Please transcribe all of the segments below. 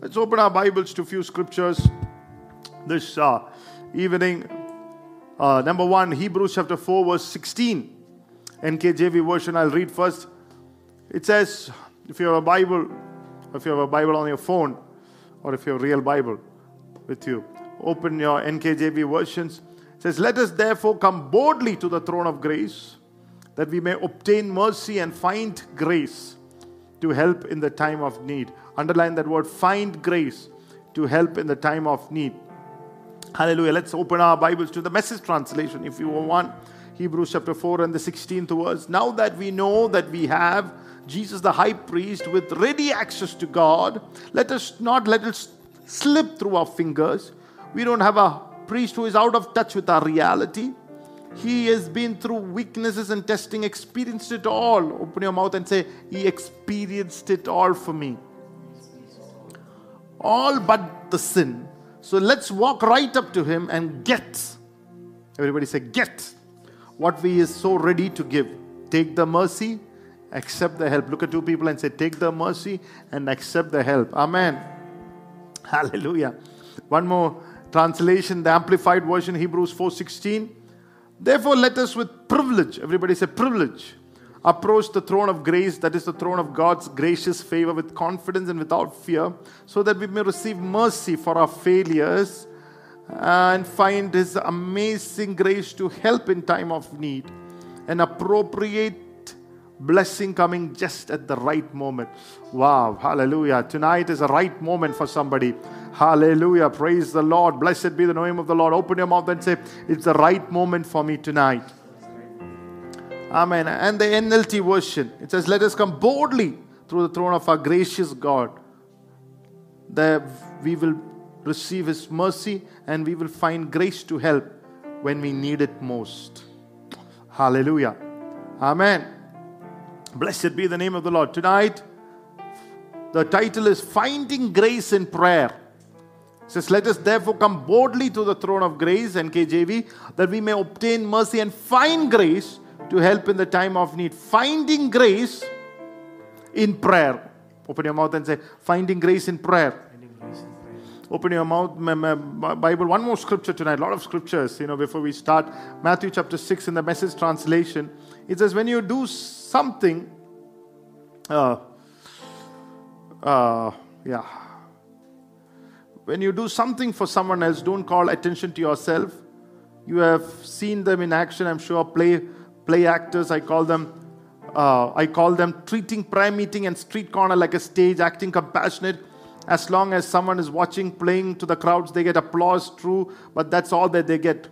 Let's open our Bibles to a few scriptures this uh, evening. Uh, number one, Hebrews chapter 4, verse 16. NKJV version, I'll read first. It says, if you have a Bible, if you have a Bible on your phone, or if you have a real Bible with you, open your NKJV versions. It says, Let us therefore come boldly to the throne of grace, that we may obtain mercy and find grace to help in the time of need. Underline that word, find grace to help in the time of need. Hallelujah. Let's open our Bibles to the message translation if you want. Hebrews chapter 4 and the 16th verse. Now that we know that we have Jesus the high priest with ready access to God, let us not let it slip through our fingers. We don't have a priest who is out of touch with our reality. He has been through weaknesses and testing, experienced it all. Open your mouth and say, He experienced it all for me. All but the sin. So let's walk right up to Him and get. Everybody say, get what we is so ready to give. Take the mercy, accept the help. Look at two people and say, take the mercy and accept the help. Amen. Hallelujah. One more translation, the amplified version, Hebrews 4:16. Therefore, let us with privilege, everybody say privilege, approach the throne of grace, that is the throne of God's gracious favor, with confidence and without fear, so that we may receive mercy for our failures and find His amazing grace to help in time of need. An appropriate blessing coming just at the right moment. Wow, hallelujah. Tonight is a right moment for somebody. Hallelujah. Praise the Lord. Blessed be the name of the Lord. Open your mouth and say, It's the right moment for me tonight. Amen. And the NLT version, it says, Let us come boldly through the throne of our gracious God. That we will receive His mercy and we will find grace to help when we need it most. Hallelujah. Amen. Blessed be the name of the Lord. Tonight, the title is Finding Grace in Prayer. It says, Let us therefore come boldly to the throne of grace, NKJV, that we may obtain mercy and find grace to help in the time of need. Finding grace in prayer. Open your mouth and say, Finding grace in prayer. Open your mouth, Bible. One more scripture tonight. A lot of scriptures, you know, before we start. Matthew chapter 6 in the message translation. It says, When you do something, uh, uh, yeah. When you do something for someone else, don't call attention to yourself. You have seen them in action, I'm sure. Play, play actors, I call them. Uh, I call them treating prayer meeting and street corner like a stage, acting compassionate. As long as someone is watching, playing to the crowds, they get applause, true, but that's all that they get.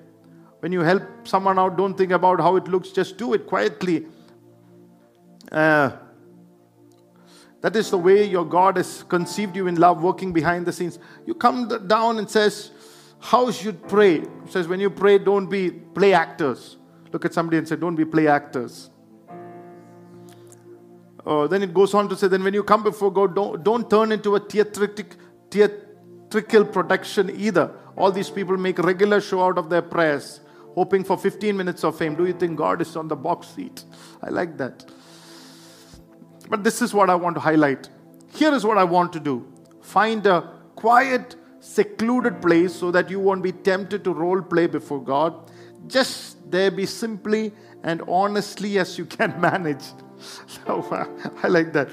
When you help someone out, don't think about how it looks, just do it quietly. Uh, that is the way your God has conceived you in love, working behind the scenes. You come down and says, "How should pray?" It says, "When you pray, don't be play actors." Look at somebody and say, "Don't be play actors." Uh, then it goes on to say, "Then when you come before God, don't don't turn into a theatrical theatrical production either." All these people make regular show out of their prayers, hoping for 15 minutes of fame. Do you think God is on the box seat? I like that. But this is what I want to highlight. Here is what I want to do find a quiet, secluded place so that you won't be tempted to role play before God. Just there be simply and honestly as you can manage. So uh, I like that.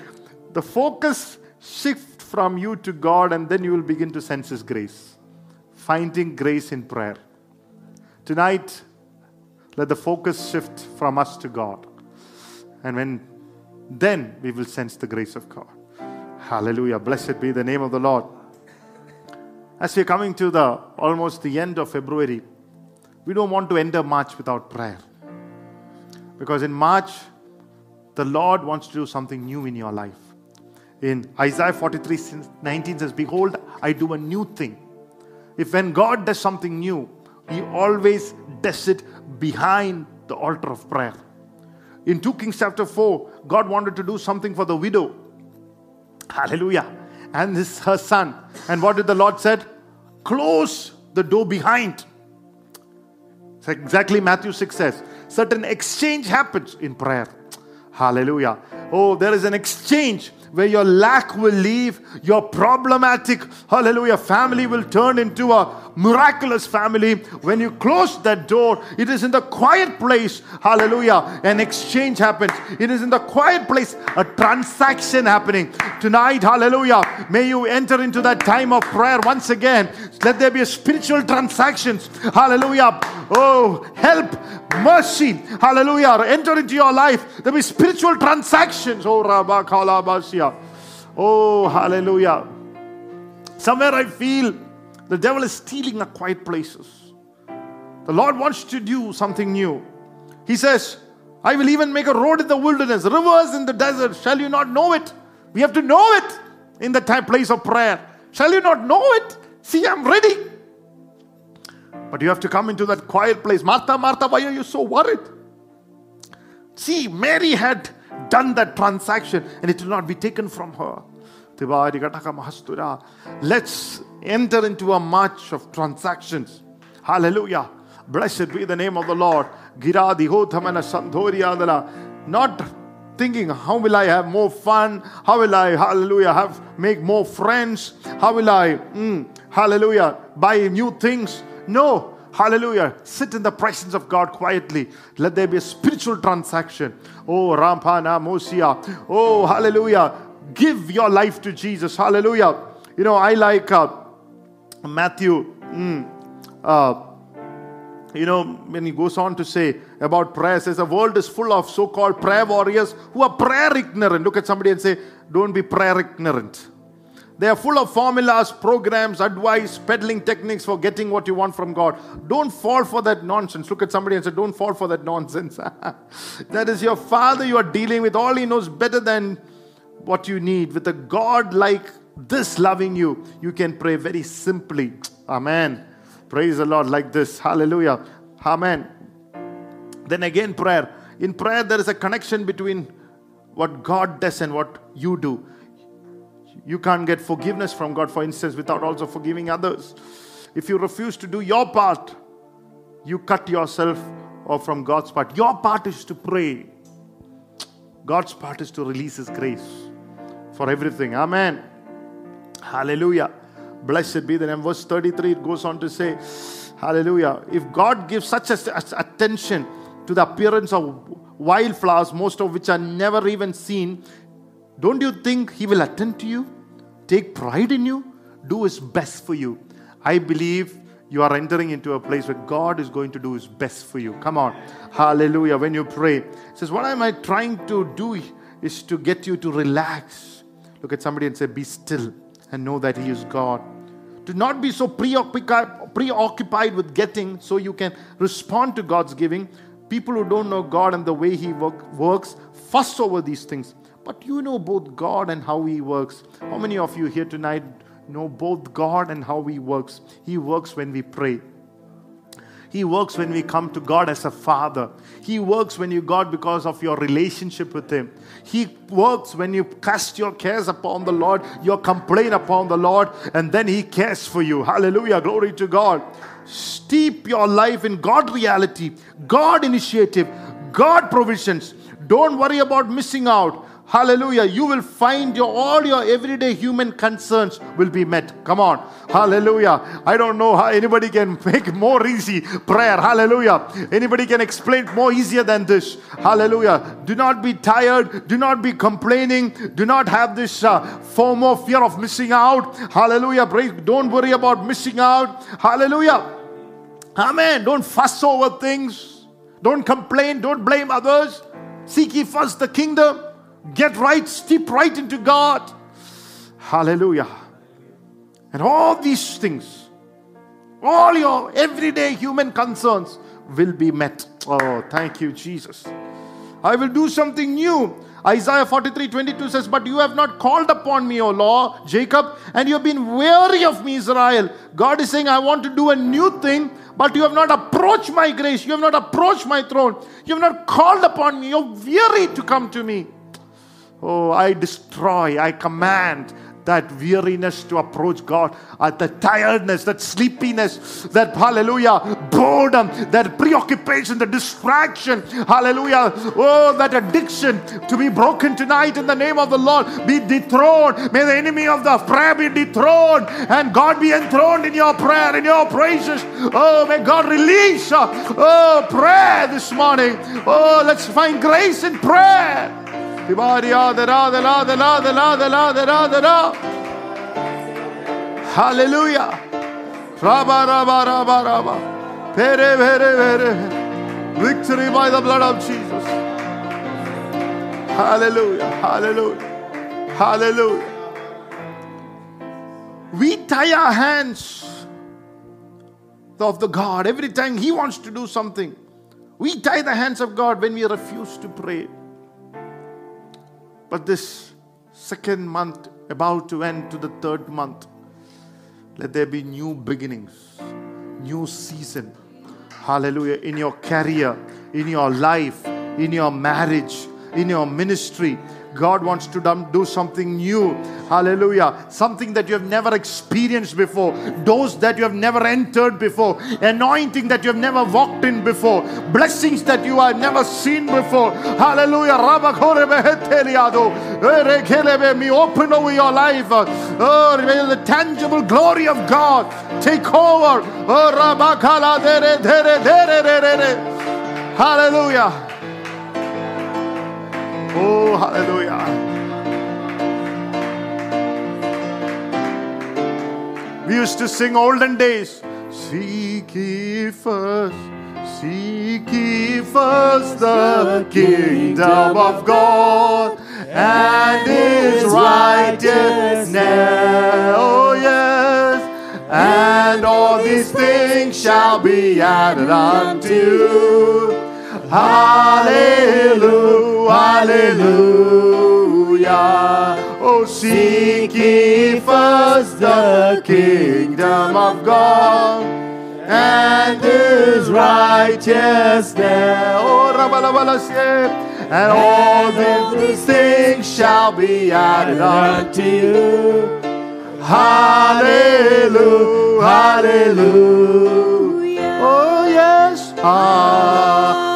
The focus shift from you to God, and then you will begin to sense His grace. Finding grace in prayer. Tonight, let the focus shift from us to God. And when then we will sense the grace of God. Hallelujah. Blessed be the name of the Lord. As we're coming to the almost the end of February, we don't want to enter March without prayer. Because in March, the Lord wants to do something new in your life. In Isaiah 43 19 says, Behold, I do a new thing. If when God does something new, He always does it behind the altar of prayer. In 2 Kings chapter 4, God wanted to do something for the widow. Hallelujah. And this her son. And what did the Lord said? Close the door behind. It's exactly Matthew 6 says. Certain exchange happens in prayer. Hallelujah. Oh, there is an exchange where your lack will leave, your problematic, hallelujah, family will turn into a miraculous family. When you close that door, it is in the quiet place, hallelujah, an exchange happens. It is in the quiet place, a transaction happening. Tonight, hallelujah, may you enter into that time of prayer once again. Let there be spiritual transactions, hallelujah. Oh, help, mercy, hallelujah, enter into your life. There will be spiritual transactions. Oh, Rabba Kalabasia. Oh, hallelujah. Somewhere I feel the devil is stealing our quiet places. The Lord wants to do something new. He says, I will even make a road in the wilderness, rivers in the desert. Shall you not know it? We have to know it in the time, place of prayer. Shall you not know it? See, I'm ready. But you have to come into that quiet place. Martha, Martha, why are you so worried? See, Mary had done that transaction and it will not be taken from her. Let's enter into a march of transactions. Hallelujah. Blessed be the name of the Lord. Not thinking, how will I have more fun? How will I, hallelujah, have make more friends? How will I, mm, hallelujah, buy new things? No, hallelujah. Sit in the presence of God quietly. Let there be a spiritual transaction. Oh, Rampana Mosia. Oh, hallelujah. Give your life to Jesus. Hallelujah. You know, I like uh, Matthew. Mm, uh, you know, when he goes on to say about prayer, says the world is full of so called prayer warriors who are prayer ignorant. Look at somebody and say, Don't be prayer ignorant. They are full of formulas, programs, advice, peddling techniques for getting what you want from God. Don't fall for that nonsense. Look at somebody and say, Don't fall for that nonsense. that is your father you are dealing with. All he knows better than what you need. With a God like this loving you, you can pray very simply. Amen. Praise the Lord like this. Hallelujah. Amen. Then again, prayer. In prayer, there is a connection between what God does and what you do. You can't get forgiveness from God, for instance, without also forgiving others. If you refuse to do your part, you cut yourself off from God's part. Your part is to pray, God's part is to release His grace for everything. Amen. Hallelujah. Blessed be the name. Verse 33, it goes on to say, Hallelujah. If God gives such attention to the appearance of wildflowers, most of which are never even seen, don't you think He will attend to you? Take pride in you? Do His best for you. I believe you are entering into a place where God is going to do His best for you. Come on. Hallelujah. When you pray, says, What am I trying to do is to get you to relax. Look at somebody and say, Be still and know that He is God. To not be so preoccupied with getting so you can respond to God's giving. People who don't know God and the way He work, works fuss over these things. But you know both God and how He works. How many of you here tonight know both God and how He works? He works when we pray. He works when we come to God as a father. He works when you God because of your relationship with Him. He works when you cast your cares upon the Lord, your complaint upon the Lord, and then He cares for you. Hallelujah. Glory to God. Steep your life in God reality, God initiative, God provisions. Don't worry about missing out. Hallelujah. You will find your all your everyday human concerns will be met. Come on. Hallelujah. I don't know how anybody can make more easy prayer. Hallelujah. Anybody can explain more easier than this. Hallelujah. Do not be tired. Do not be complaining. Do not have this uh, FOMO, fear of missing out. Hallelujah. Break, don't worry about missing out. Hallelujah. Amen. Don't fuss over things. Don't complain. Don't blame others. Seek ye first the kingdom Get right, step right into God. Hallelujah. And all these things, all your everyday human concerns will be met. Oh, thank you, Jesus. I will do something new. Isaiah 43 22 says, But you have not called upon me, O Lord, Jacob, and you have been weary of me, Israel. God is saying, I want to do a new thing, but you have not approached my grace. You have not approached my throne. You have not called upon me. You're weary to come to me. Oh, I destroy, I command that weariness to approach God, at the tiredness, that sleepiness, that hallelujah, boredom, that preoccupation, the distraction, hallelujah, oh, that addiction to be broken tonight in the name of the Lord, be dethroned. May the enemy of the prayer be dethroned and God be enthroned in your prayer, in your praises. Oh, may God release, uh, oh, prayer this morning. Oh, let's find grace in prayer. Hallelujah. Victory by the blood of Jesus. Hallelujah. Hallelujah. Hallelujah. We tie our hands of the God every time He wants to do something. We tie the hands of God when we refuse to pray. But this second month, about to end to the third month, let there be new beginnings, new season. Hallelujah. In your career, in your life, in your marriage, in your ministry, God wants to do something new. Hallelujah. Something that you have never experienced before. Doors that you have never entered before. Anointing that you have never walked in before. Blessings that you have never seen before. Hallelujah. Me open over your life. Oh, the tangible glory of God take over. Hallelujah. Oh, hallelujah. We used to sing olden days. Seek ye first, seek ye first the kingdom of God and his righteousness. Oh, yes. And all these things shall be added unto you. Hallelujah, hallelujah. Oh, seek ye first the kingdom of God and his righteousness. Oh, and all these things shall be added unto you. Hallelujah, hallelujah. Oh, yes. Hallelujah.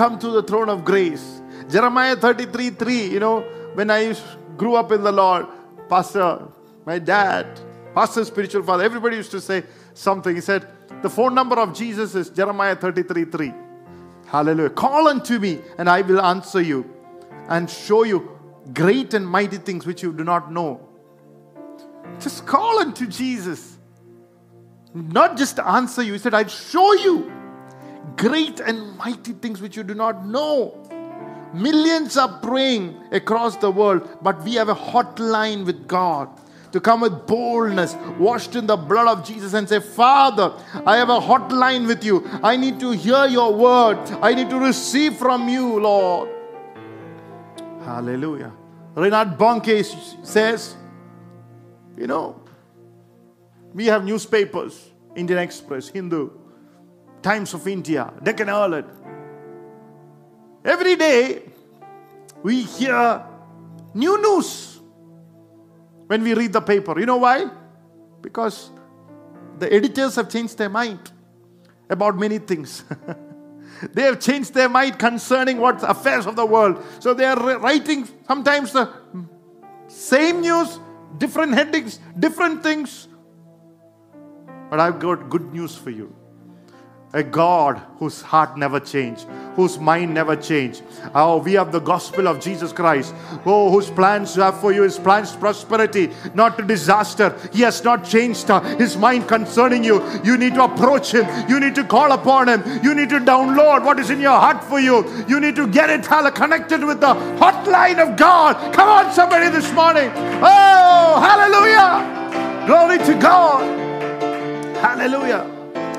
Come to the throne of grace. Jeremiah 33 3, you know, when I grew up in the Lord, Pastor, my dad, Pastor, spiritual father, everybody used to say something. He said, The phone number of Jesus is Jeremiah 33 3. Hallelujah. Call unto me, and I will answer you and show you great and mighty things which you do not know. Just call unto Jesus. Not just answer you. He said, I'll show you great and mighty things which you do not know. Millions are praying across the world, but we have a hotline with God to come with boldness, washed in the blood of Jesus, and say, Father, I have a hotline with you. I need to hear your word. I need to receive from you, Lord. Hallelujah. Reinhard Bonnke says, you know, we have newspapers, Indian Express, Hindu, Times of India, Deccan Herald. Every day we hear new news when we read the paper. You know why? Because the editors have changed their mind about many things. they have changed their mind concerning what affairs of the world. So they are writing sometimes the same news, different headings, different things. But I've got good news for you. A God whose heart never changed, whose mind never changed. Oh, we have the gospel of Jesus Christ. Oh, whose plans you have for you is plans prosperity, not to disaster. He has not changed uh, his mind concerning you. You need to approach him. You need to call upon him. You need to download what is in your heart for you. You need to get it connected with the hotline of God. Come on, somebody, this morning. Oh, hallelujah. Glory to God. Hallelujah.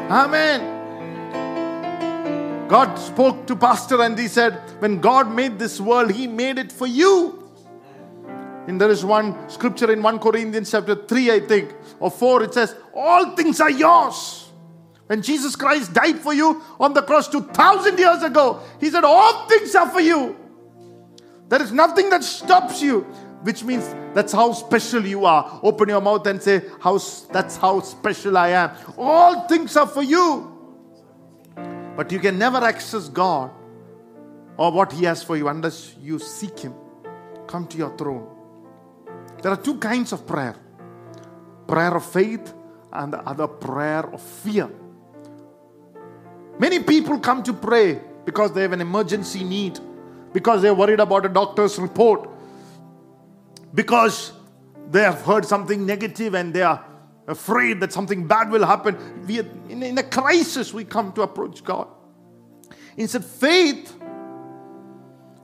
Amen. God spoke to Pastor and he said, When God made this world, He made it for you. And there is one scripture in 1 Corinthians chapter 3, I think, or 4, it says, All things are yours. When Jesus Christ died for you on the cross 2000 years ago, He said, All things are for you. There is nothing that stops you, which means that's how special you are. Open your mouth and say, how, That's how special I am. All things are for you. But you can never access God or what He has for you unless you seek Him. Come to your throne. There are two kinds of prayer prayer of faith and the other prayer of fear. Many people come to pray because they have an emergency need, because they're worried about a doctor's report, because they have heard something negative and they are afraid that something bad will happen. We are, in, in a crisis, we come to approach God. Instead, faith,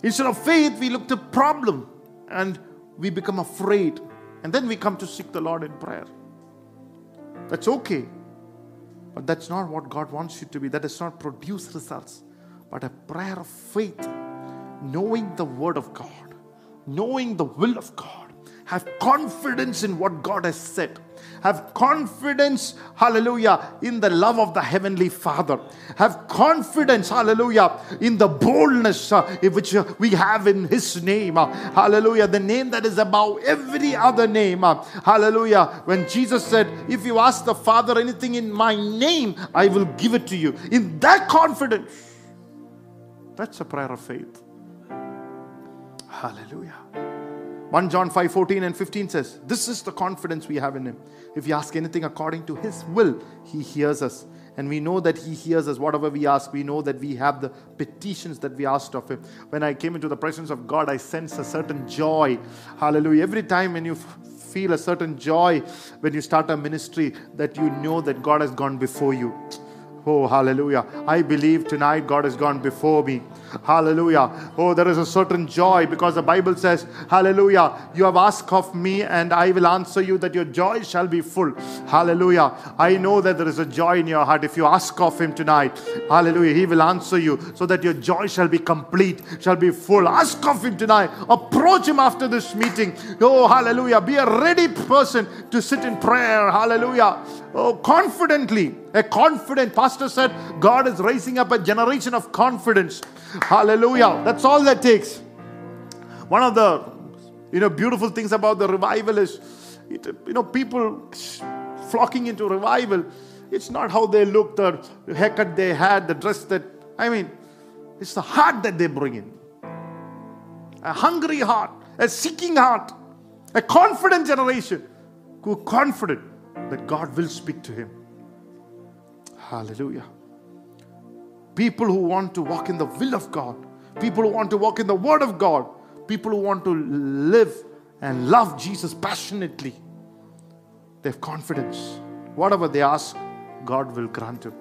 instead of faith, we look to problem and we become afraid. And then we come to seek the Lord in prayer. That's okay. But that's not what God wants you to be. That does not produce results. But a prayer of faith, knowing the Word of God, knowing the will of God, have confidence in what God has said have confidence, hallelujah, in the love of the Heavenly Father. Have confidence, hallelujah, in the boldness uh, which uh, we have in His name. Hallelujah, the name that is above every other name. Hallelujah. When Jesus said, If you ask the Father anything in my name, I will give it to you. In that confidence, that's a prayer of faith. Hallelujah. 1 John 5 14 and 15 says, This is the confidence we have in Him. If we ask anything according to His will, He hears us. And we know that He hears us. Whatever we ask, we know that we have the petitions that we asked of Him. When I came into the presence of God, I sense a certain joy. Hallelujah. Every time when you feel a certain joy when you start a ministry, that you know that God has gone before you. Oh, hallelujah. I believe tonight God has gone before me. Hallelujah. Oh, there is a certain joy because the Bible says, Hallelujah. You have asked of me, and I will answer you that your joy shall be full. Hallelujah. I know that there is a joy in your heart. If you ask of Him tonight, Hallelujah, He will answer you so that your joy shall be complete, shall be full. Ask of Him tonight. Approach Him after this meeting. Oh, Hallelujah. Be a ready person to sit in prayer. Hallelujah. Oh, confidently. A confident pastor said, God is raising up a generation of confidence. Hallelujah. That's all that takes. One of the you know beautiful things about the revival is it, you know people flocking into revival. It's not how they look, the haircut they had, the dress that I mean, it's the heart that they bring in. A hungry heart, a seeking heart, a confident generation who confident that God will speak to him. Hallelujah. People who want to walk in the will of God, people who want to walk in the word of God, people who want to live and love Jesus passionately. They have confidence. Whatever they ask, God will grant them.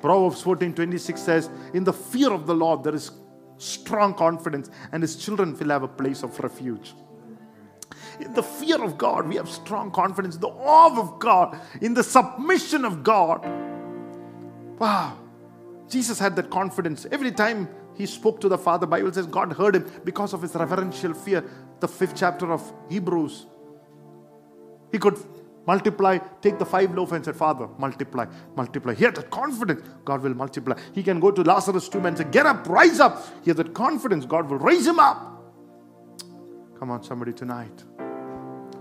Proverbs 14 26 says, In the fear of the Lord, there is strong confidence, and his children will have a place of refuge. In the fear of God, we have strong confidence. In The awe of God, in the submission of God. Wow. Jesus had that confidence. Every time he spoke to the Father, Bible says God heard him because of his reverential fear. The fifth chapter of Hebrews. He could multiply, take the five loaves and say, Father, multiply, multiply. He had that confidence, God will multiply. He can go to Lazarus' tomb and say, Get up, rise up. He had that confidence, God will raise him up. Come on, somebody tonight.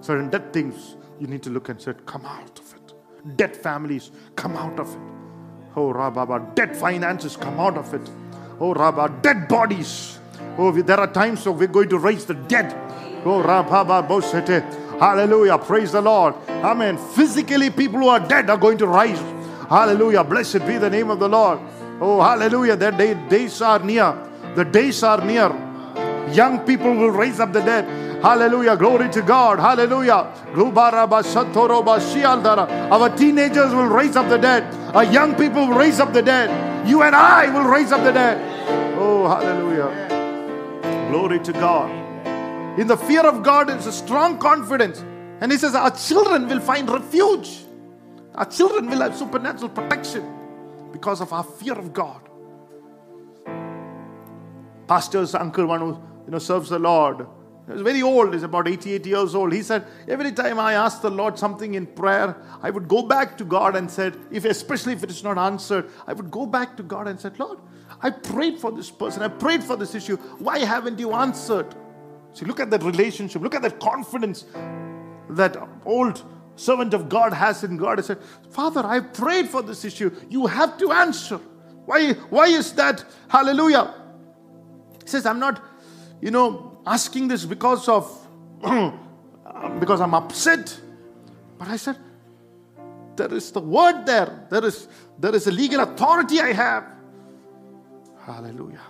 Certain dead things you need to look and say, Come out of it. Dead families, come out of it. Oh, Rababa, dead finances, come out of it. Oh, Rabba, dead bodies. Oh, there are times so we're going to raise the dead. Oh, Rababa, Bosete. Hallelujah. Praise the Lord. Amen. Physically, people who are dead are going to rise. Hallelujah. Blessed be the name of the Lord. Oh, hallelujah. The day, days are near. The days are near. Young people will raise up the dead. Hallelujah. Glory to God. Hallelujah. Our teenagers will raise up the dead. Our young people will raise up the dead. You and I will raise up the dead. Oh, hallelujah. Glory to God. In the fear of God is a strong confidence. And he says, Our children will find refuge. Our children will have supernatural protection because of our fear of God. Pastor's uncle, one who you know serves the Lord, he was very old, he's about 88 years old. He said, Every time I ask the Lord something in prayer, I would go back to God and said, if especially if it is not answered, I would go back to God and said, Lord, I prayed for this person, I prayed for this issue. Why haven't you answered? See, look at that relationship, look at that confidence that old servant of God has in God. He said, Father, I prayed for this issue. You have to answer. Why, why is that? Hallelujah. He says, I'm not, you know, asking this because of because I'm upset. But I said, there is the word there. There is there is a legal authority I have. Hallelujah.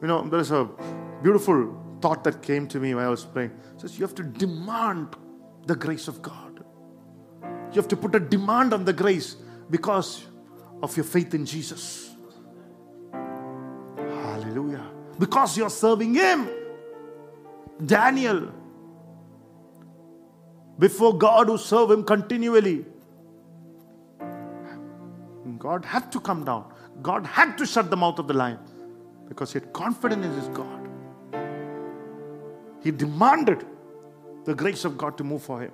You know, there is a beautiful thought that came to me when I was praying. It says you have to demand the grace of God. You have to put a demand on the grace because of your faith in Jesus. Because you're serving Him. Daniel, before God who serve Him continually, God had to come down. God had to shut the mouth of the lion because he had confidence in his God. He demanded the grace of God to move for him.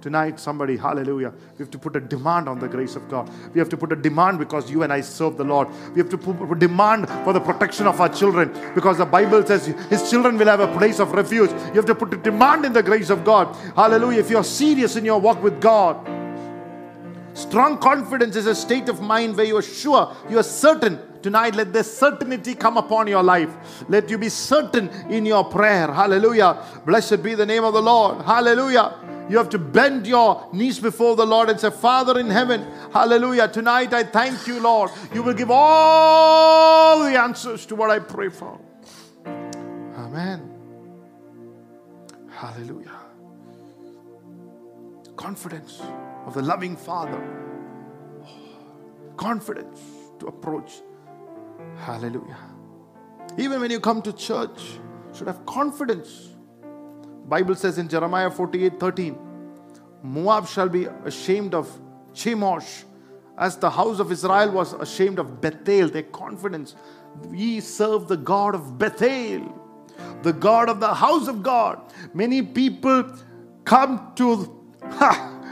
Tonight, somebody, hallelujah, we have to put a demand on the grace of God. We have to put a demand because you and I serve the Lord. We have to put a demand for the protection of our children because the Bible says his children will have a place of refuge. You have to put a demand in the grace of God. Hallelujah. If you're serious in your walk with God, strong confidence is a state of mind where you are sure, you are certain Tonight, let this certainty come upon your life. Let you be certain in your prayer. Hallelujah. Blessed be the name of the Lord. Hallelujah. You have to bend your knees before the Lord and say, Father in heaven, hallelujah. Tonight I thank you, Lord. You will give all the answers to what I pray for. Amen. Hallelujah. Confidence of the loving Father. Confidence to approach Hallelujah. Even when you come to church, you should have confidence. Bible says in Jeremiah 48 13, Moab shall be ashamed of Chemosh, as the house of Israel was ashamed of Bethel, their confidence. We serve the God of Bethel, the God of the house of God. Many people come to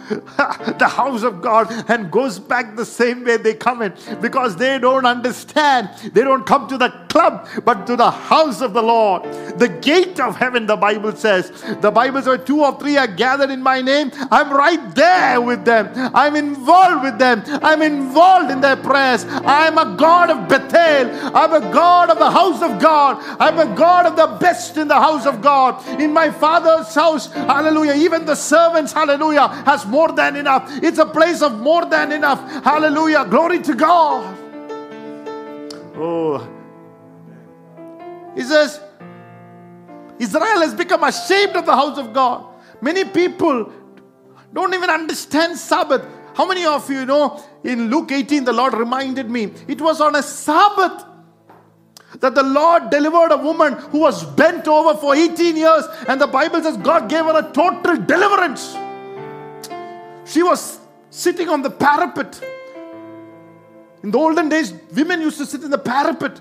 the house of God and goes back the same way they come in because they don't understand. They don't come to the club but to the house of the Lord. The gate of heaven, the Bible says. The Bible says, two or three are gathered in my name. I'm right there with them. I'm involved with them. I'm involved in their prayers. I'm a God of Bethel. I'm a God of the house of God. I'm a God of the best in the house of God. In my father's house, hallelujah. Even the servants, hallelujah, has more than enough. It's a place of more than enough. Hallelujah. Glory to God. Oh. He says, Israel has become ashamed of the house of God. Many people don't even understand Sabbath. How many of you know in Luke 18, the Lord reminded me it was on a Sabbath that the Lord delivered a woman who was bent over for 18 years, and the Bible says God gave her a total deliverance. She was sitting on the parapet. In the olden days, women used to sit in the parapet.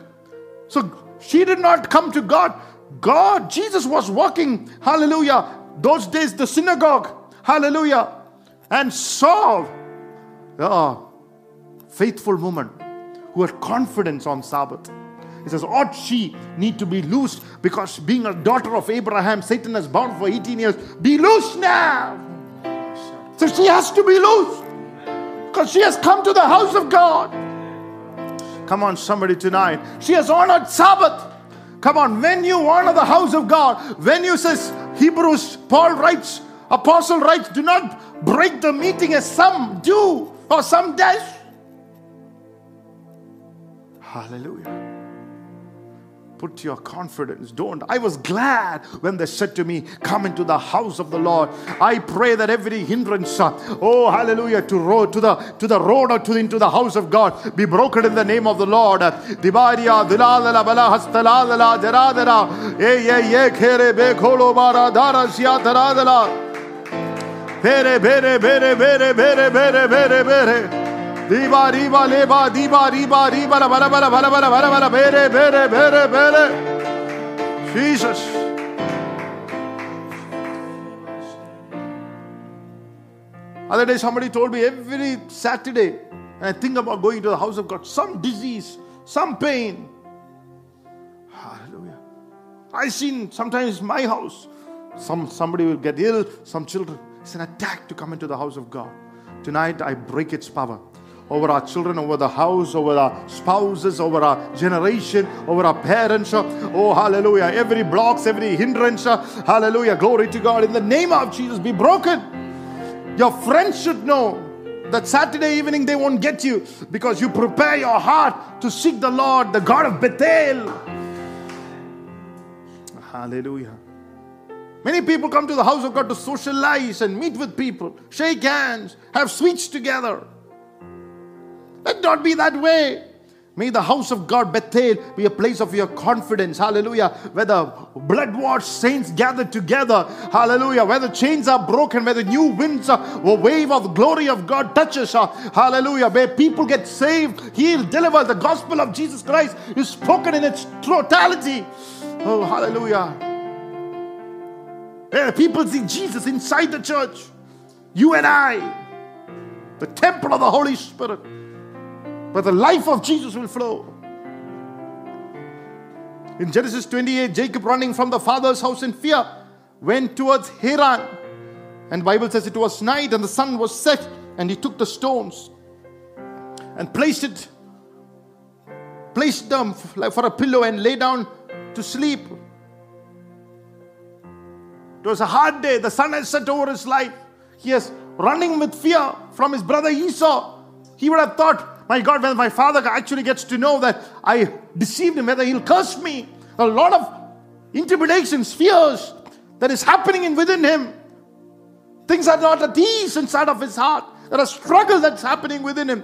So she did not come to God. God, Jesus was walking, hallelujah. Those days, the synagogue, hallelujah, and saw a uh, faithful woman who had confidence on Sabbath. He says, Ought she need to be loosed because being a daughter of Abraham, Satan has bound for 18 years. Be loosed now. So she has to be loose because she has come to the house of God. Come on, somebody tonight. She has honored Sabbath. Come on, when you honor the house of God, when you says Hebrews, Paul writes, Apostle writes, do not break the meeting as some do or some dash. Hallelujah. Put your confidence. Don't. I was glad when they said to me, Come into the house of the Lord. I pray that every hindrance, uh, oh hallelujah, to road to the to the road or to into the house of God be broken in the name of the Lord. Bere bere bere bere bere bere bere bere. Diba riba leba diba riba riba la bala bala bala bala bala bala bere bere bere bere. Jesus. Other day somebody told me every Saturday, I think about going to the house of God, some disease, some pain. Hallelujah. I seen sometimes my house, some somebody will get ill, some children. It's an attack to come into the house of God. Tonight I break its power over our children, over the house, over our spouses, over our generation, over our parents. Oh, hallelujah. Every blocks, every hindrance. Hallelujah. Glory to God. In the name of Jesus, be broken. Your friends should know that Saturday evening they won't get you because you prepare your heart to seek the Lord, the God of Bethel. Hallelujah. Many people come to the house of God to socialize and meet with people, shake hands, have sweets together. Let not be that way. May the house of God, Bethel, be a place of your confidence. Hallelujah. Where the blood washed saints gather together. Hallelujah. Where the chains are broken, where the new winds, a wave of the glory of God touches. Hallelujah. Where people get saved, healed, delivered. The gospel of Jesus Christ is spoken in its totality. Oh, hallelujah. Where people see Jesus inside the church. You and I, the temple of the Holy Spirit where the life of Jesus will flow. In Genesis 28, Jacob running from the father's house in fear went towards Haran. And Bible says it was night and the sun was set and he took the stones and placed it placed them for a pillow and lay down to sleep. It was a hard day. The sun had set over his life. He is running with fear from his brother Esau. He would have thought, my God, when my father actually gets to know that I deceived him, whether he'll curse me, a lot of intimidations, fears that is happening in within him. Things are not at ease inside of his heart. There are struggles that's happening within him.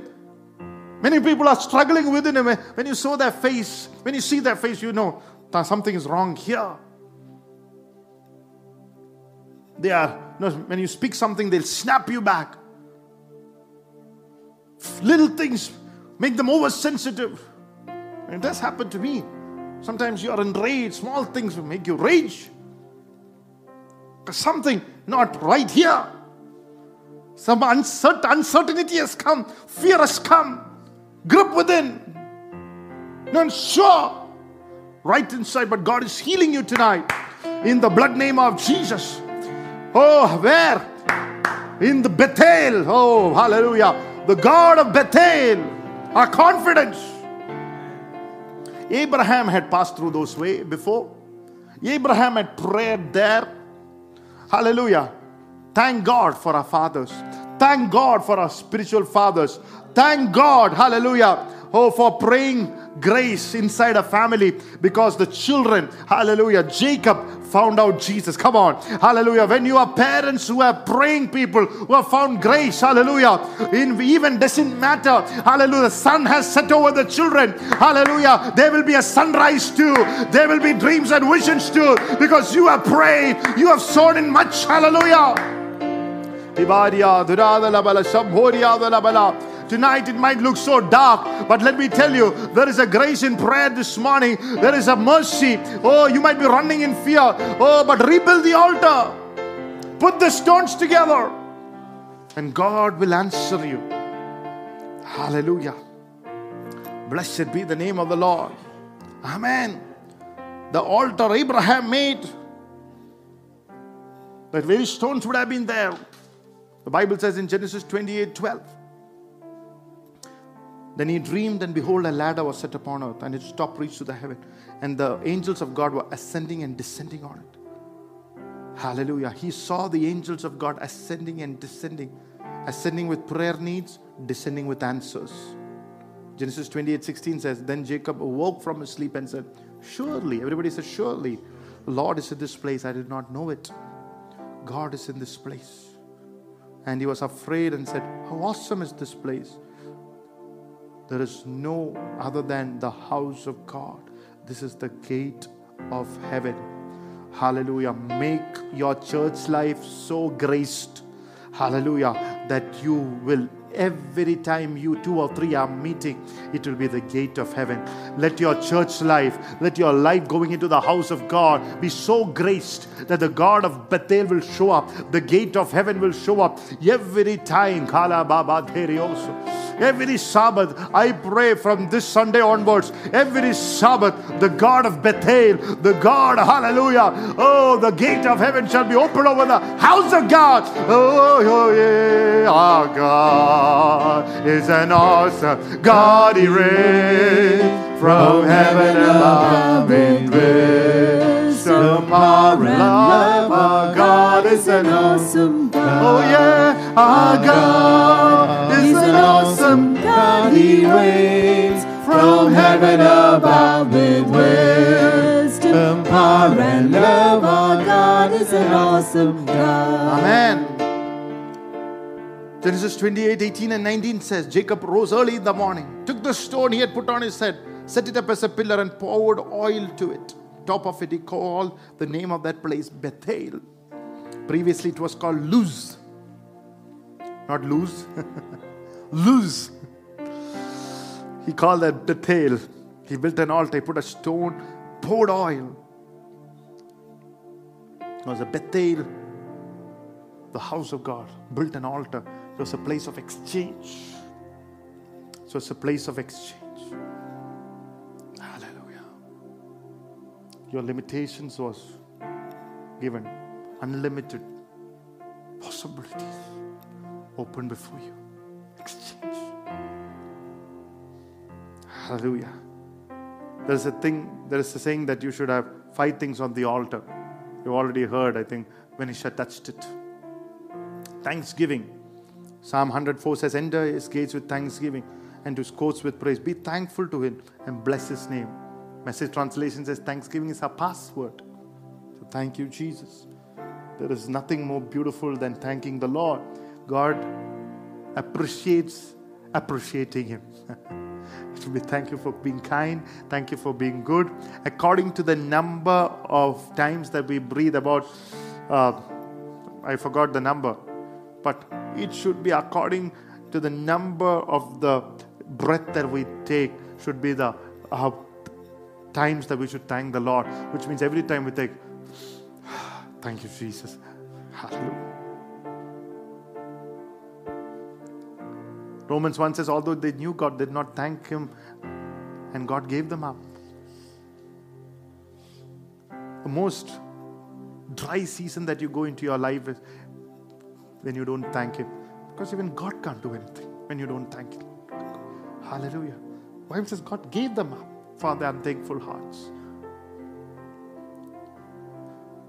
Many people are struggling within him. When you saw their face, when you see their face, you know that something is wrong here. They are, you know, when you speak something, they'll snap you back. Little things make them oversensitive. And it does happen to me. Sometimes you are enraged, small things will make you rage. Something not right here. Some uncertain, uncertainty has come, fear has come, grip within. Not sure right inside, but God is healing you tonight in the blood name of Jesus. Oh, where? In the Bethel. Oh, hallelujah the God of Bethel, our confidence. Abraham had passed through those way before. Abraham had prayed there. Hallelujah. Thank God for our fathers. Thank God for our spiritual fathers. Thank God, hallelujah, oh, for praying grace inside a family because the children, hallelujah, Jacob found out Jesus. Come on, hallelujah. When you are parents who are praying people who have found grace, hallelujah, in even doesn't matter, hallelujah. The sun has set over the children, hallelujah. There will be a sunrise too, there will be dreams and visions too because you have prayed, you have sown in much, hallelujah. Tonight it might look so dark, but let me tell you, there is a grace in prayer this morning. There is a mercy. Oh, you might be running in fear. Oh, but rebuild the altar. Put the stones together, and God will answer you. Hallelujah. Blessed be the name of the Lord. Amen. The altar Abraham made, that very stones would have been there. The Bible says in Genesis 28 12. Then he dreamed, and behold, a ladder was set upon earth, and its top reached to the heaven. And the angels of God were ascending and descending on it. Hallelujah. He saw the angels of God ascending and descending, ascending with prayer needs, descending with answers. Genesis 28 16 says, Then Jacob awoke from his sleep and said, Surely, everybody says, Surely, the Lord is in this place. I did not know it. God is in this place. And he was afraid and said, How awesome is this place! There is no other than the house of God. This is the gate of heaven. Hallelujah. Make your church life so graced. Hallelujah. That you will every time you two or three are meeting, it will be the gate of heaven. Let your church life, let your life going into the house of God be so graced that the God of Bethel will show up, the gate of heaven will show up every time. Every Sabbath, I pray from this Sunday onwards, every Sabbath, the God of Bethel, the God, hallelujah, oh, the gate of heaven shall be opened over the house of God. Oh, oh yeah, our God is an awesome God, He reigns from heaven above in wisdom, power, and love. Our God is an awesome God. Oh, yeah, our God awesome God. He reigns from heaven above with wisdom, power, and love. Our God is an awesome God. Amen. Genesis 28 18 and 19 says, Jacob rose early in the morning, took the stone he had put on his head, set it up as a pillar, and poured oil to it. Top of it, he called the name of that place Bethel. Previously, it was called Luz. Not lose, lose. He called that Bethel. He built an altar, he put a stone, poured oil. It was a Bethel, the house of God, built an altar. It was a place of exchange. So it's a place of exchange. Hallelujah. Your limitations was given unlimited possibilities open before you. Hallelujah. There's a thing, there is a saying that you should have five things on the altar. You've already heard, I think, when Isha touched it. Thanksgiving. Psalm 104 says, Enter his gates with thanksgiving and his courts with praise. Be thankful to him and bless his name. Message translation says, Thanksgiving is our password. So thank you, Jesus. There is nothing more beautiful than thanking the Lord. God appreciates appreciating him. we thank you for being kind. Thank you for being good. According to the number of times that we breathe, about, uh, I forgot the number, but it should be according to the number of the breath that we take, should be the uh, times that we should thank the Lord, which means every time we take, thank you, Jesus. Hallelujah. Romans 1 says, although they knew God, they did not thank Him, and God gave them up. The most dry season that you go into your life is when you don't thank Him. Because even God can't do anything when you don't thank Him. Hallelujah. Bible says God gave them up for their unthankful hearts.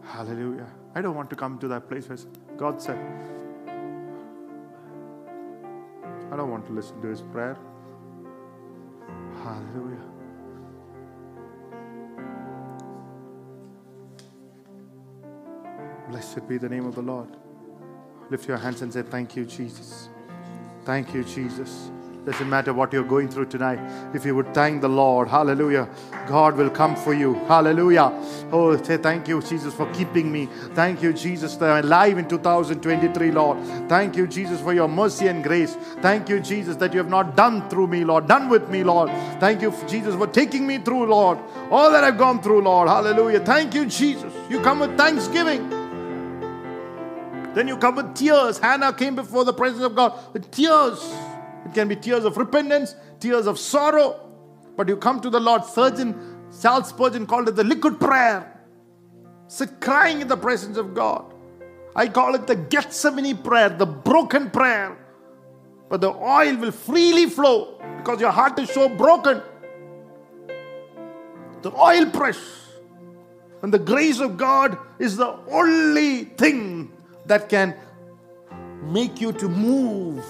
Hallelujah. I don't want to come to that place where God said, I don't want to listen to his prayer. Hallelujah. Blessed be the name of the Lord. Lift your hands and say, Thank you, Jesus. Thank you, Jesus. Doesn't matter what you're going through tonight. If you would thank the Lord, hallelujah, God will come for you. Hallelujah. Oh, say thank you, Jesus, for keeping me. Thank you, Jesus, that I'm alive in 2023, Lord. Thank you, Jesus, for your mercy and grace. Thank you, Jesus, that you have not done through me, Lord, done with me, Lord. Thank you, Jesus, for taking me through, Lord. All that I've gone through, Lord. Hallelujah. Thank you, Jesus. You come with thanksgiving. Then you come with tears. Hannah came before the presence of God with tears. It can be tears of repentance, tears of sorrow. But you come to the Lord. Surgeon Charles Spurgeon called it the liquid prayer. Sit crying in the presence of God. I call it the Gethsemane prayer, the broken prayer. But the oil will freely flow because your heart is so broken. The oil press. and the grace of God is the only thing that can make you to move.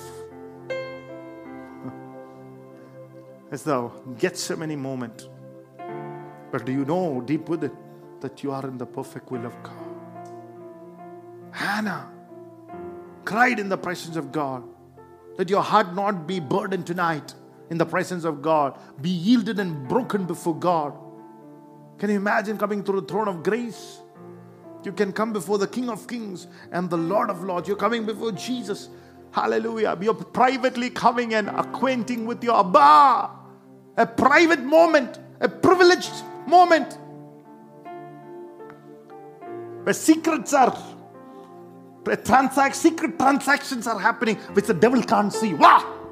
It's the Gethsemane moment. But do you know deep within that you are in the perfect will of God? Hannah cried in the presence of God. Let your heart not be burdened tonight in the presence of God. Be yielded and broken before God. Can you imagine coming through the throne of grace? You can come before the King of Kings and the Lord of Lords. You're coming before Jesus. Hallelujah. You're privately coming and acquainting with your Abba. A private moment, a privileged moment where secrets are transact, secret transactions are happening which the devil can't see. Wow!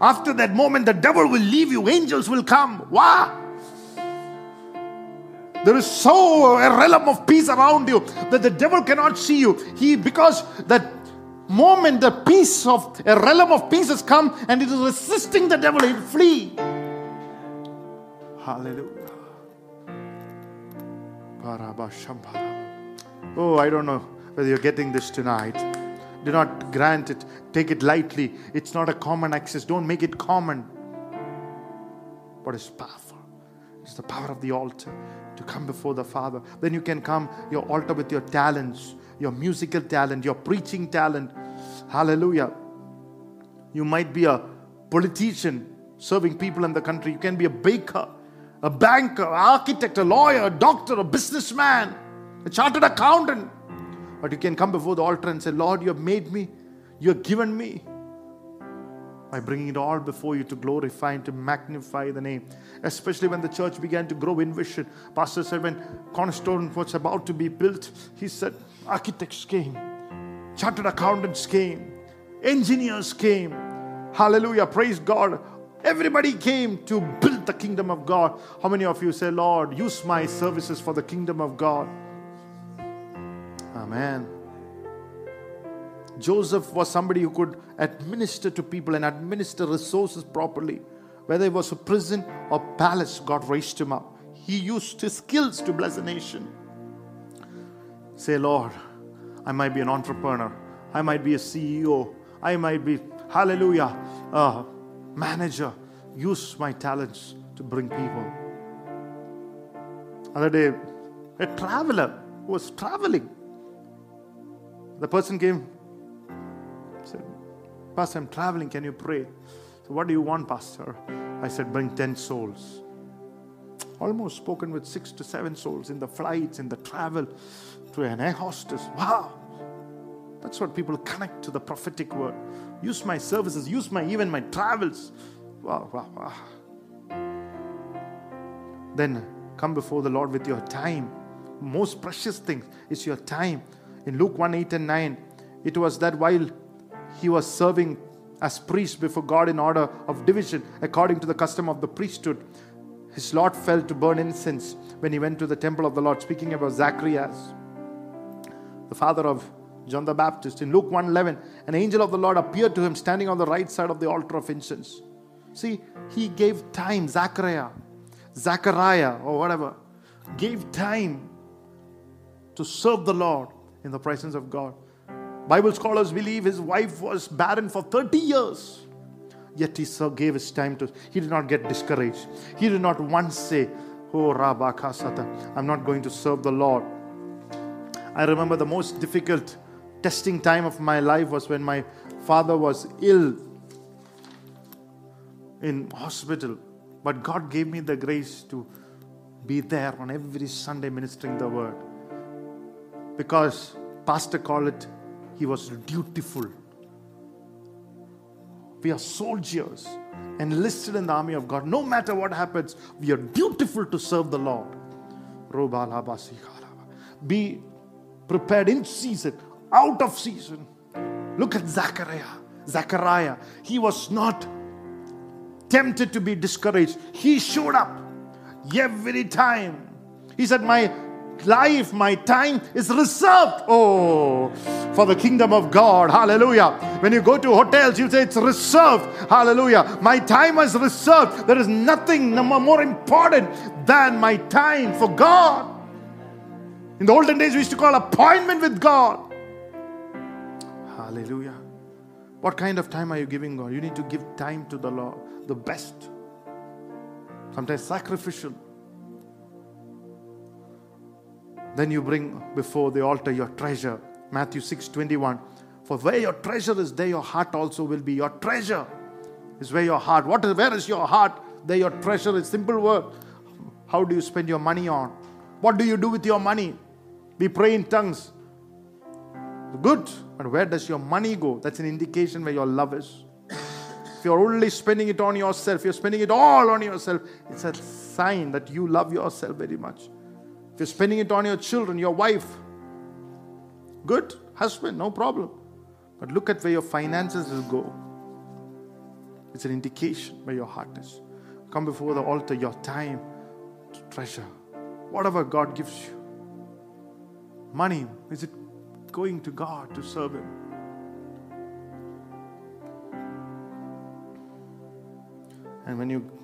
After that moment, the devil will leave you, angels will come. Wow! There is so a realm of peace around you that the devil cannot see you. He because that moment the peace of a realm of peace has come and it is resisting the devil, he'll flee. Hallelujah. Oh, I don't know whether you're getting this tonight. Do not grant it, take it lightly. It's not a common access. Don't make it common. But it's powerful? It's the power of the altar to come before the Father. Then you can come your altar with your talents, your musical talent, your preaching talent. Hallelujah. You might be a politician serving people in the country. You can be a baker, a banker, architect, a lawyer, a doctor, a businessman a chartered accountant. But you can come before the altar and say, Lord, you have made me, you have given me. By bringing it all before you to glorify and to magnify the name. Especially when the church began to grow in vision. Pastor said, when Cornerstone was about to be built, he said, architects came, chartered accountants came, engineers came. Hallelujah, praise God. Everybody came to build the kingdom of God. How many of you say, Lord, use my services for the kingdom of God? Amen. Joseph was somebody who could administer to people and administer resources properly. Whether it was a prison or palace, God raised him up. He used his skills to bless a nation. Say, Lord, I might be an entrepreneur. I might be a CEO. I might be, hallelujah, manager. Use my talents to bring people. Other day, a traveler was traveling the person came, Pastor, I'm traveling. Can you pray? So, what do you want, Pastor? I said, Bring 10 souls. Almost spoken with six to seven souls in the flights, in the travel, to an air hostess. Wow. That's what people connect to the prophetic word. Use my services, use my even my travels. Wow, wow, wow. Then come before the Lord with your time. Most precious thing is your time. In Luke 1 8 and 9, it was that while he was serving as priest before God in order of division, according to the custom of the priesthood, his lot fell to burn incense when he went to the temple of the Lord, speaking about Zacharias, the father of John the Baptist. In Luke 1:11, an angel of the Lord appeared to him standing on the right side of the altar of incense. See, he gave time, Zachariah, Zachariah, or whatever, gave time to serve the Lord in the presence of God. Bible scholars believe his wife was barren for 30 years. Yet he gave his time to, he did not get discouraged. He did not once say, Oh, Rabakasata, I'm not going to serve the Lord. I remember the most difficult testing time of my life was when my father was ill in hospital. But God gave me the grace to be there on every Sunday ministering the word because pastor called it he was dutiful. We are soldiers enlisted in the army of god. No matter what happens we are dutiful to serve the lord. Be prepared in season out of season. Look at zachariah. Zachariah he was not tempted to be discouraged. He showed up every time. He said my life, my time is reserved. Oh, for the kingdom of God. Hallelujah. When you go to hotels, you say it's reserved. Hallelujah. My time is reserved. There is nothing more important than my time for God. In the olden days, we used to call appointment with God. Hallelujah. What kind of time are you giving God? You need to give time to the Lord, the best. Sometimes sacrificial. Then you bring before the altar your treasure. Matthew 6 21. For where your treasure is, there your heart also will be. Your treasure is where your heart. What is, where is your heart? There your treasure is. Simple word. How do you spend your money on? What do you do with your money? We pray in tongues. Good. But where does your money go? That's an indication where your love is. If you're only spending it on yourself, you're spending it all on yourself, it's a sign that you love yourself very much. If you're spending it on your children, your wife, good, husband, no problem. But look at where your finances will go. It's an indication where your heart is. Come before the altar, your time treasure. Whatever God gives you. Money, is it going to God to serve Him? And when you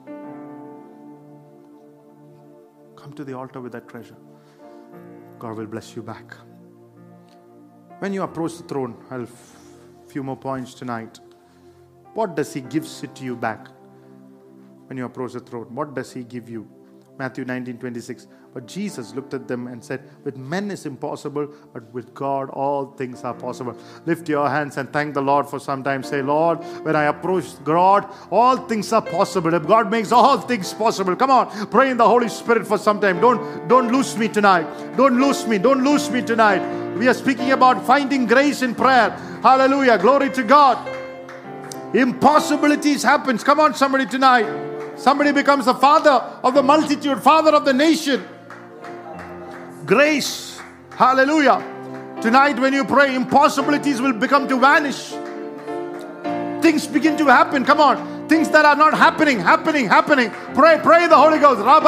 Come to the altar with that treasure. God will bless you back. When you approach the throne, I'll a few more points tonight. What does He gives it to you back? When you approach the throne, what does He give you? Matthew 19 26. But Jesus looked at them and said, With men is impossible, but with God all things are possible. Lift your hands and thank the Lord for some time. Say, Lord, when I approach God, all things are possible. If God makes all things possible, come on, pray in the Holy Spirit for some time. Don't, don't lose me tonight. Don't lose me. Don't lose me tonight. We are speaking about finding grace in prayer. Hallelujah. Glory to God. Impossibilities happens. Come on, somebody tonight. Somebody becomes the father of the multitude, father of the nation grace. Hallelujah. Tonight, when you pray, impossibilities will become to vanish. Things begin to happen. Come on. Things that are not happening, happening, happening. Pray, pray the Holy Ghost. Oh,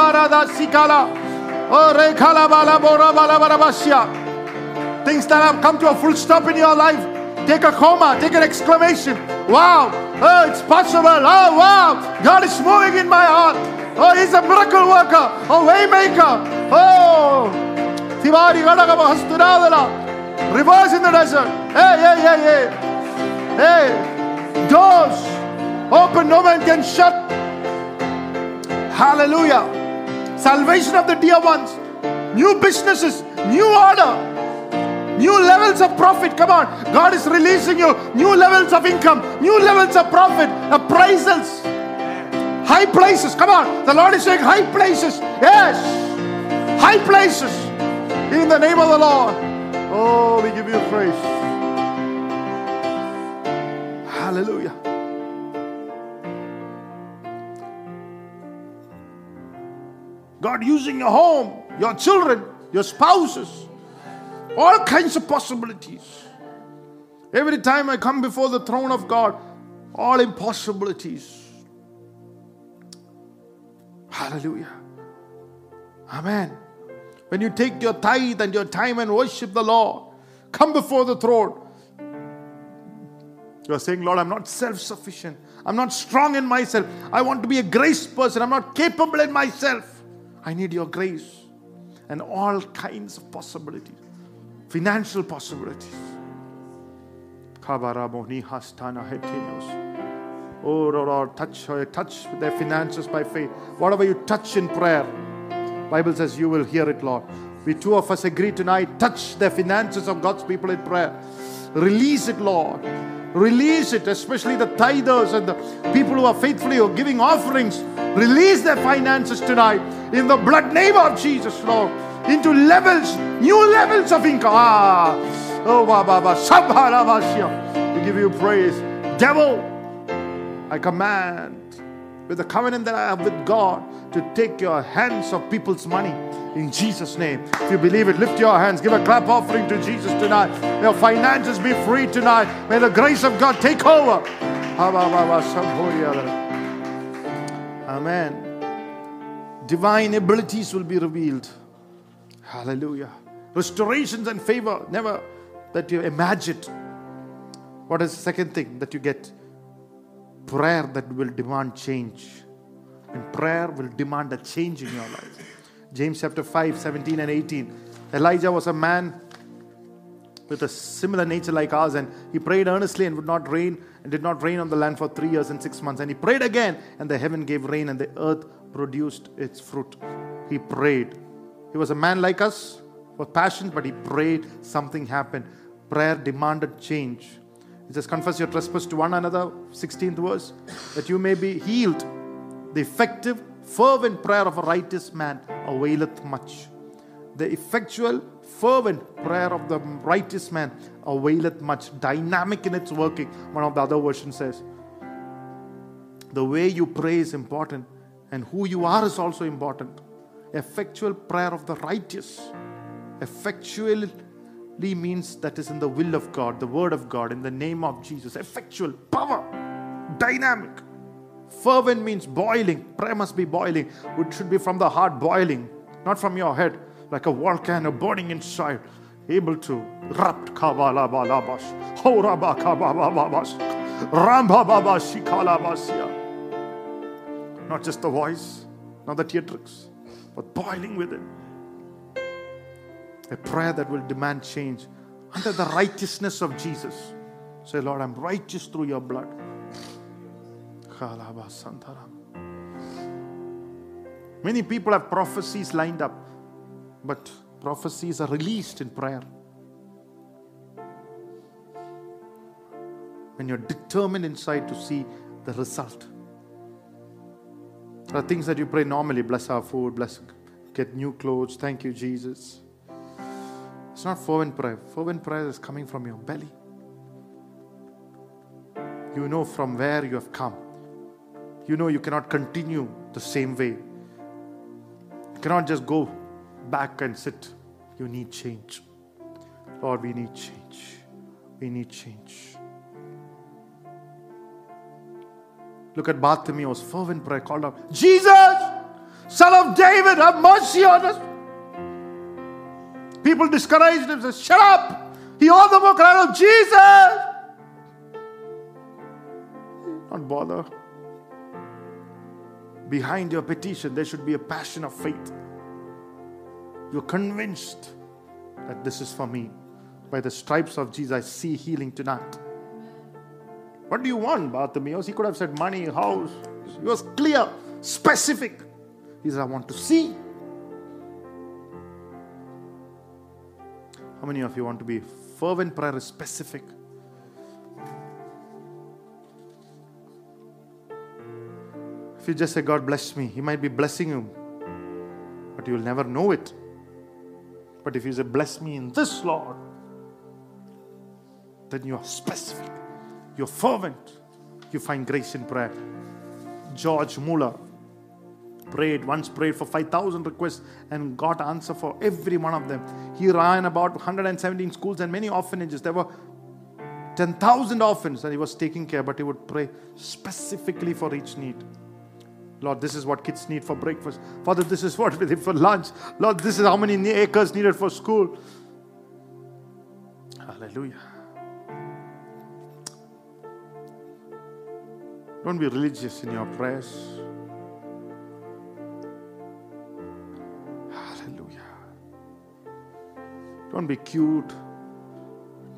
Things that have come to a full stop in your life. Take a comma, take an exclamation. Wow. Oh, it's possible. Oh, wow. God is moving in my heart. Oh, He's a miracle worker, a way maker. Oh, Tivari Gadagaba Hastunadala. Rivers in the desert. Hey, hey, hey, hey. Hey. Doors open, no man can shut. Hallelujah. Salvation of the dear ones. New businesses, new order, new levels of profit. Come on, God is releasing you new levels of income, new levels of profit, appraisals, high places. Come on, the Lord is saying high places. Yes, high places. In the name of the Lord. Oh, we give you praise. Hallelujah. God using your home, your children, your spouses, all kinds of possibilities. Every time I come before the throne of God, all impossibilities. Hallelujah. Amen. When you take your tithe and your time and worship the Lord, come before the throne. You are saying, Lord, I'm not self sufficient. I'm not strong in myself. I want to be a grace person. I'm not capable in myself. I need your grace and all kinds of possibilities, financial possibilities. Oh Lord, touch touch their finances by faith. Whatever you touch in prayer, Bible says you will hear it, Lord. We two of us agree tonight, touch the finances of God's people in prayer. Release it, Lord. Release it, especially the tithers and the people who are faithfully giving offerings. Release their finances tonight in the blood name of Jesus, Lord. Into levels, new levels of income. Ah, oh, Baba, We give you praise. Devil, I command with the covenant that I have with God to take your hands of people's money in Jesus' name. If you believe it, lift your hands. Give a clap offering to Jesus tonight. May your finances be free tonight. May the grace of God take over. Amen. Divine abilities will be revealed. Hallelujah. Restorations and favor never that you imagined. What is the second thing that you get? Prayer that will demand change. And prayer will demand a change in your life. James chapter 5, 17 and 18. Elijah was a man with a similar nature like ours, and he prayed earnestly and would not rain, and did not rain on the land for three years and six months. And he prayed again, and the heaven gave rain, and the earth produced its fruit. He prayed. He was a man like us, with passion, but he prayed, something happened. Prayer demanded change. He says, Confess your trespass to one another, 16th verse, that you may be healed. The effective, fervent prayer of a righteous man availeth much. The effectual, fervent prayer of the righteous man availeth much. Dynamic in its working, one of the other versions says. The way you pray is important, and who you are is also important. Effectual prayer of the righteous. Effectually means that is in the will of God, the word of God, in the name of Jesus. Effectual, power, dynamic. Fervent means boiling. Prayer must be boiling. It should be from the heart, boiling, not from your head, like a volcano burning inside, able to rambababashikalabasia. Not just the voice, not the theatrics, but boiling with it. A prayer that will demand change under the righteousness of Jesus. Say, Lord, I'm righteous through your blood. Many people have prophecies lined up, but prophecies are released in prayer. When you're determined inside to see the result. Are things that you pray normally bless our food, bless, get new clothes, thank you, Jesus. It's not fervent prayer. Fervent prayer is coming from your belly. You know from where you have come. You know you cannot continue the same way. You cannot just go back and sit. You need change. Lord, we need change. We need change. Look at Bartimaeus, fervent prayer called out, Jesus, son of David, have mercy on us. People discouraged him, said, Shut up! He all the more cried out, Jesus! Don't bother. Behind your petition, there should be a passion of faith. You're convinced that this is for me. By the stripes of Jesus, I see healing tonight. What do you want, Bartimaeus? He could have said money, house. He was clear, specific. He said, I want to see. How many of you want to be fervent prayer specific? If you just say, God bless me, He might be blessing you, but you'll never know it. But if you say, Bless me in this, Lord, then you are specific, you're fervent, you find grace in prayer. George Muller, prayed, once prayed for 5,000 requests and got answer for every one of them. He ran about 117 schools and many orphanages. There were 10,000 orphans that he was taking care, but he would pray specifically for each need. Lord, this is what kids need for breakfast. Father, this is what we need for lunch. Lord, this is how many acres needed for school. Hallelujah. Don't be religious in your prayers. Hallelujah. Don't be cute,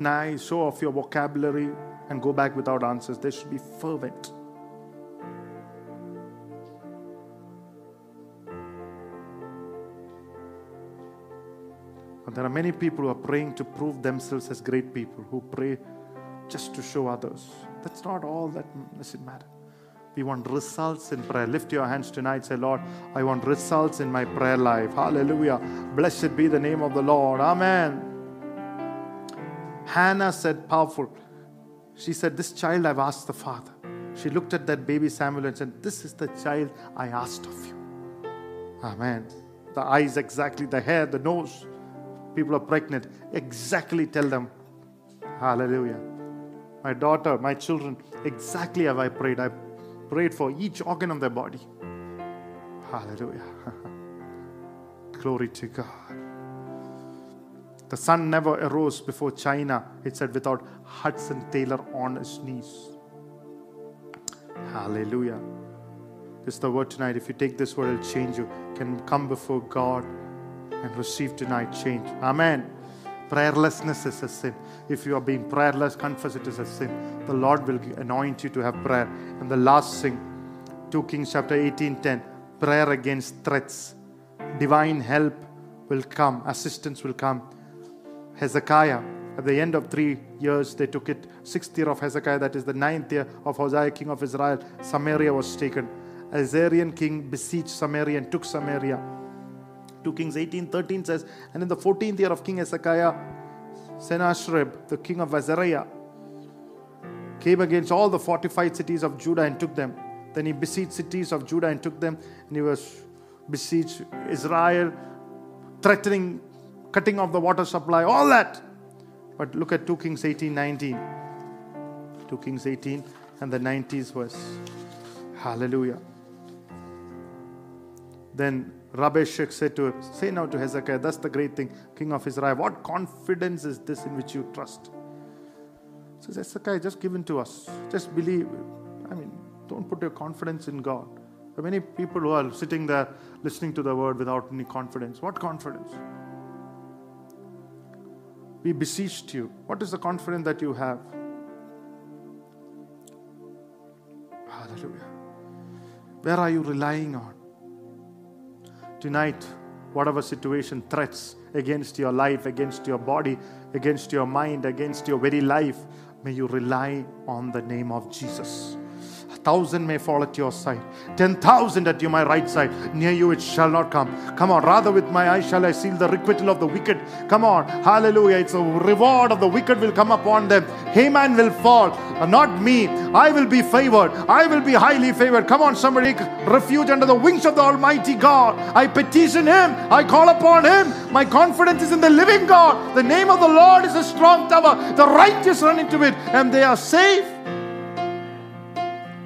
nice, show off your vocabulary, and go back without answers. They should be fervent. But there are many people who are praying to prove themselves as great people, who pray just to show others. That's not all that does it matter. We want results in prayer. Lift your hands tonight. Say, Lord, I want results in my prayer life. Hallelujah. Blessed be the name of the Lord. Amen. Hannah said, powerful. She said, This child I've asked the Father. She looked at that baby Samuel and said, This is the child I asked of you. Amen. The eyes exactly, the hair, the nose. People are pregnant. Exactly tell them, Hallelujah. My daughter, my children, exactly have I prayed. I prayed for each organ of their body. Hallelujah. Glory to God. The sun never arose before China, it said, without Hudson Taylor on his knees. Hallelujah. This is the word tonight. If you take this word, it'll change you. Can come before God and receive tonight change. Amen. Prayerlessness is a sin. If you are being prayerless, confess it is a sin. The Lord will anoint you to have prayer. And the last thing, 2 Kings chapter 18 10, prayer against threats. Divine help will come, assistance will come. Hezekiah, at the end of three years, they took it. Sixth year of Hezekiah, that is the ninth year of Hosea, king of Israel, Samaria was taken. Assyrian king besieged Samaria and took Samaria. 2 Kings 18 13 says, And in the 14th year of King Hezekiah, Sennacherib, the king of Assyria, came against all the fortified cities of Judah and took them. Then he besieged cities of Judah and took them, and he was besieged Israel, threatening cutting off the water supply, all that. But look at 2 Kings 18 19. 2 Kings 18 and the 90s verse. Hallelujah. Then Rabshakeh said to Say now to Hezekiah, that's the great thing, king of Israel. What confidence is this in which you trust? Says Hezekiah, just give given to us. Just believe. I mean, don't put your confidence in God. There are many people who are sitting there listening to the word without any confidence. What confidence? We beseeched you. What is the confidence that you have? Hallelujah. Where are you relying on? Tonight, whatever situation, threats against your life, against your body, against your mind, against your very life, may you rely on the name of Jesus thousand may fall at your side, ten thousand at your my right side. Near you it shall not come. Come on, rather with my eyes shall I seal the requital of the wicked. Come on, hallelujah. It's a reward of the wicked will come upon them. Haman will fall, not me. I will be favored. I will be highly favored. Come on, somebody, refuge under the wings of the Almighty God. I petition Him. I call upon Him. My confidence is in the living God. The name of the Lord is a strong tower. The righteous run into it and they are safe.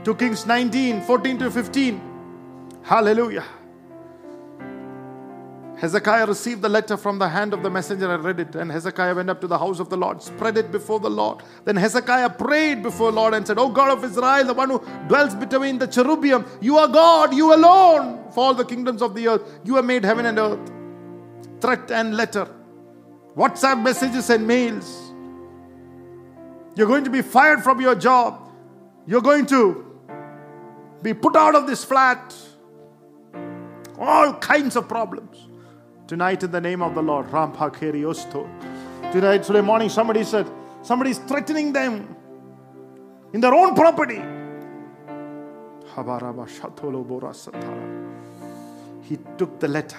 2 Kings 19 14 to 15. Hallelujah. Hezekiah received the letter from the hand of the messenger and read it. And Hezekiah went up to the house of the Lord, spread it before the Lord. Then Hezekiah prayed before the Lord and said, O God of Israel, the one who dwells between the cherubim, you are God, you alone, for all the kingdoms of the earth. You have made heaven and earth. Threat and letter, WhatsApp messages and mails. You're going to be fired from your job. You're going to be put out of this flat. All kinds of problems. Tonight, in the name of the Lord, Tonight, today morning, somebody said, somebody is threatening them in their own property. He took the letter,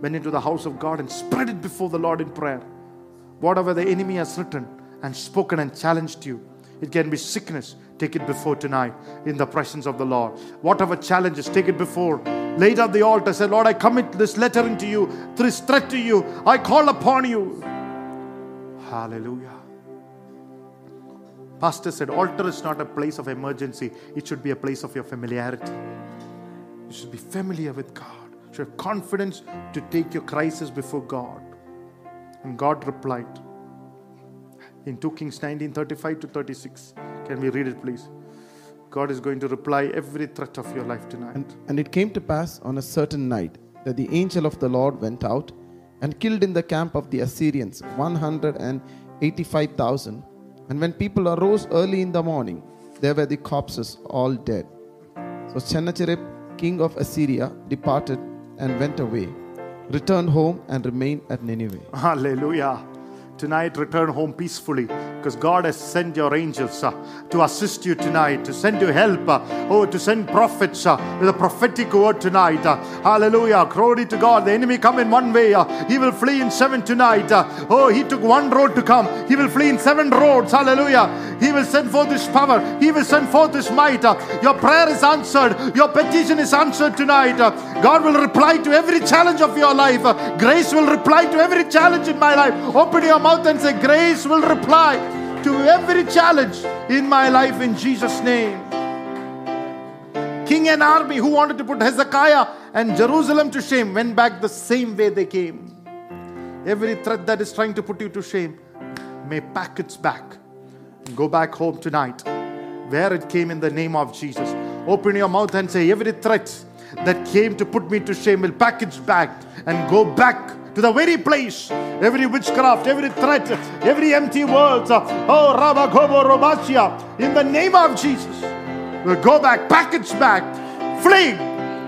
went into the house of God, and spread it before the Lord in prayer. Whatever the enemy has written and spoken and challenged you, it can be sickness, Take it before tonight in the presence of the Lord. Whatever challenges, take it before. Laid at the altar, say, Lord, I commit this letter into you, this threat to you. I call upon you. Hallelujah. Pastor said, altar is not a place of emergency, it should be a place of your familiarity. You should be familiar with God. You should have confidence to take your crisis before God. And God replied in 2 Kings 19 35 to 36. Can we read it, please? God is going to reply every threat of your life tonight. And, and it came to pass on a certain night that the angel of the Lord went out and killed in the camp of the Assyrians 185,000. And when people arose early in the morning, there were the corpses all dead. So Sennacherib, king of Assyria, departed and went away, returned home and remained at Nineveh. Hallelujah tonight return home peacefully because God has sent your angels uh, to assist you tonight, to send you help, uh, oh, to send prophets uh, with a prophetic word tonight. Uh, hallelujah. Glory to God. The enemy come in one way, uh, he will flee in seven tonight. Uh, oh, he took one road to come, he will flee in seven roads. Hallelujah. He will send forth his power, he will send forth his might. your prayer is answered, your petition is answered tonight. God will reply to every challenge of your life. grace will reply to every challenge in my life. Open your mouth mouth and say, Grace will reply to every challenge in my life in Jesus' name. King and army who wanted to put Hezekiah and Jerusalem to shame went back the same way they came. every threat that is trying to put you to shame may pack its back. And go back home tonight where it came in the name of Jesus. Open your mouth and say, Every threat that came to put me to shame will pack its bag and go back to the very place. Every witchcraft, every threat, every empty words. uh, Oh, Rabagobo Robachia, in the name of Jesus, will go back, pack its bag, flee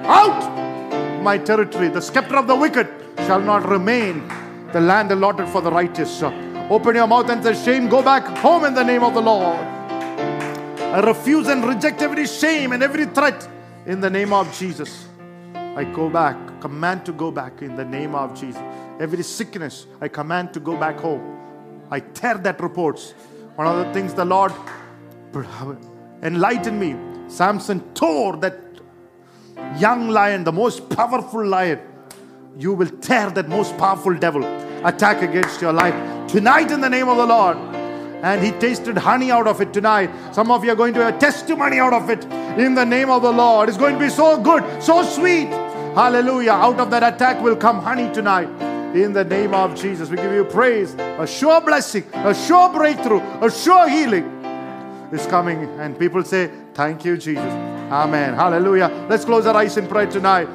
out my territory. The scepter of the wicked shall not remain. The land allotted for the righteous. Open your mouth and say, Shame, go back home in the name of the Lord. I refuse and reject every shame and every threat in the name of Jesus. I go back, command to go back in the name of Jesus. Every sickness, I command to go back home. I tear that reports. One of the things the Lord enlightened me, Samson tore that young lion, the most powerful lion. You will tear that most powerful devil attack against your life tonight in the name of the Lord and he tasted honey out of it tonight. Some of you are going to have testimony out of it in the name of the Lord. It's going to be so good, so sweet. Hallelujah. Out of that attack will come honey tonight in the name of Jesus. We give you praise, a sure blessing, a sure breakthrough, a sure healing is coming. And people say, Thank you, Jesus. Amen. Hallelujah. Let's close our eyes in prayer tonight.